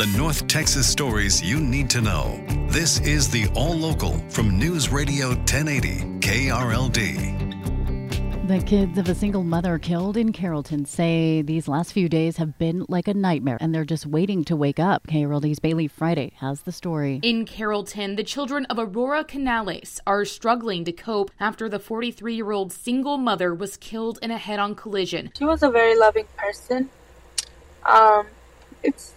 The North Texas stories you need to know. This is the All Local from News Radio 1080 KRLD. The kids of a single mother killed in Carrollton say these last few days have been like a nightmare and they're just waiting to wake up. KRLD's Bailey Friday has the story. In Carrollton, the children of Aurora Canales are struggling to cope after the 43 year old single mother was killed in a head on collision. She was a very loving person. Um, it's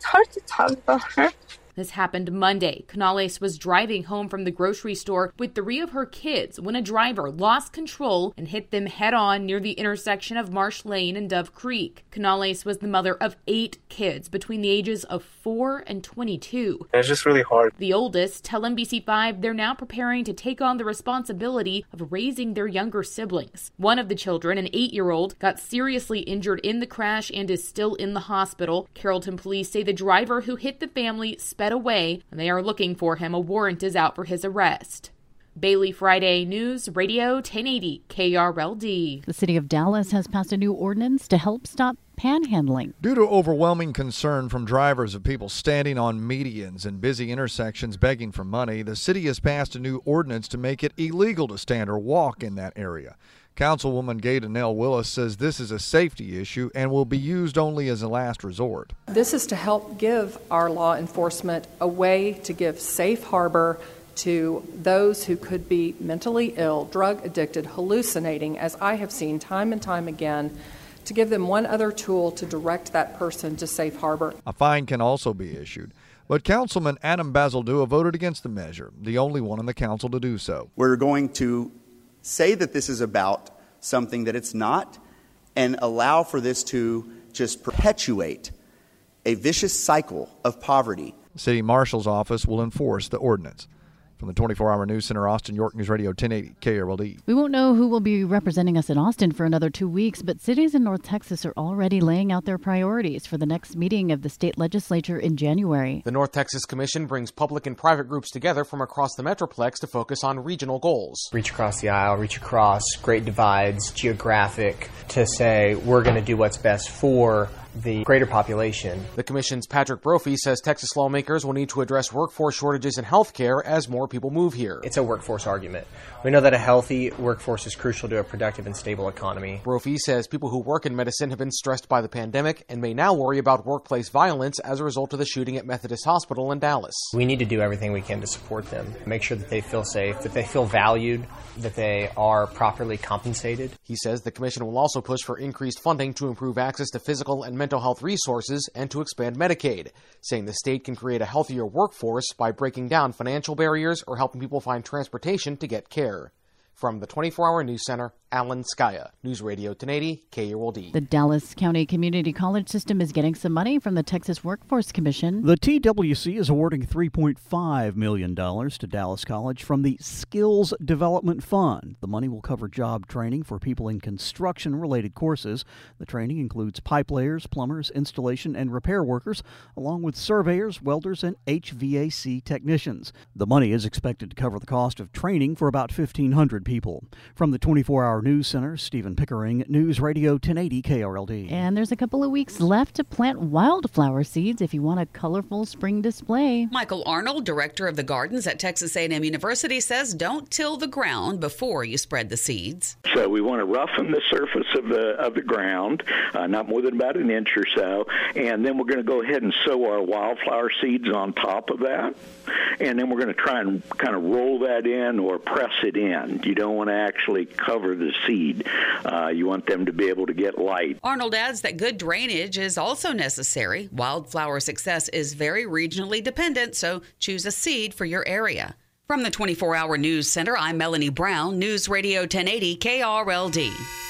it's hard to talk about her. This happened Monday. Canales was driving home from the grocery store with three of her kids when a driver lost control and hit them head on near the intersection of Marsh Lane and Dove Creek. Canales was the mother of eight kids between the ages of 4 and 22. It's just really hard. The oldest tell NBC5 they're now preparing to take on the responsibility of raising their younger siblings. One of the children, an eight year old, got seriously injured in the crash and is still in the hospital. Carrollton police say the driver who hit the family sped away and they are looking for him. A warrant is out for his arrest. Bailey Friday News Radio 1080 KRLD. The city of Dallas has passed a new ordinance to help stop panhandling. Due to overwhelming concern from drivers of people standing on medians and busy intersections begging for money, the city has passed a new ordinance to make it illegal to stand or walk in that area. Councilwoman Gay Nell Willis says this is a safety issue and will be used only as a last resort. This is to help give our law enforcement a way to give safe harbor to those who could be mentally ill, drug addicted, hallucinating, as I have seen time and time again, to give them one other tool to direct that person to safe harbor. A fine can also be issued. But Councilman Adam Bazaldua voted against the measure, the only one in the council to do so. We're going to say that this is about something that it's not and allow for this to just perpetuate a vicious cycle of poverty. City marshal's office will enforce the ordinance. From the 24 hour news center, Austin, York News Radio 1080 KRLD. We won't know who will be representing us in Austin for another two weeks, but cities in North Texas are already laying out their priorities for the next meeting of the state legislature in January. The North Texas Commission brings public and private groups together from across the Metroplex to focus on regional goals. Reach across the aisle, reach across great divides, geographic, to say we're going to do what's best for the greater population. The Commission's Patrick Brophy says Texas lawmakers will need to address workforce shortages in healthcare as more people move here. It's a workforce argument. We know that a healthy workforce is crucial to a productive and stable economy. Brophy says people who work in medicine have been stressed by the pandemic and may now worry about workplace violence as a result of the shooting at Methodist Hospital in Dallas. We need to do everything we can to support them, make sure that they feel safe, that they feel valued, that they are properly compensated. He says the Commission will also push for increased funding to improve access to physical and mental health resources and to expand Medicaid, saying the state can create a healthier workforce by breaking down financial barriers or helping people find transportation to get care. From the 24 Hour News Center, Alan Scaia, News Radio 1080, KRLD. The Dallas County Community College System is getting some money from the Texas Workforce Commission. The TWC is awarding $3.5 million to Dallas College from the Skills Development Fund. The money will cover job training for people in construction related courses. The training includes pipe layers, plumbers, installation and repair workers, along with surveyors, welders, and HVAC technicians. The money is expected to cover the cost of training for about 1,500 people. From the 24 hour News Center, Stephen Pickering, News Radio 1080 KRLD. And there's a couple of weeks left to plant wildflower seeds if you want a colorful spring display. Michael Arnold, director of the gardens at Texas A&M University, says don't till the ground before you spread the seeds. So we want to roughen the surface of the of the ground, uh, not more than about an inch or so, and then we're going to go ahead and sow our wildflower seeds on top of that, and then we're going to try and kind of roll that in or press it in. You don't want to actually cover the seed. Uh, you want them to be able to get light. Arnold adds that good drainage is also necessary. Wildflower success is very regionally dependent, so choose a seed for your area. From the 24 Hour News Center, I'm Melanie Brown, News Radio 1080 KRLD.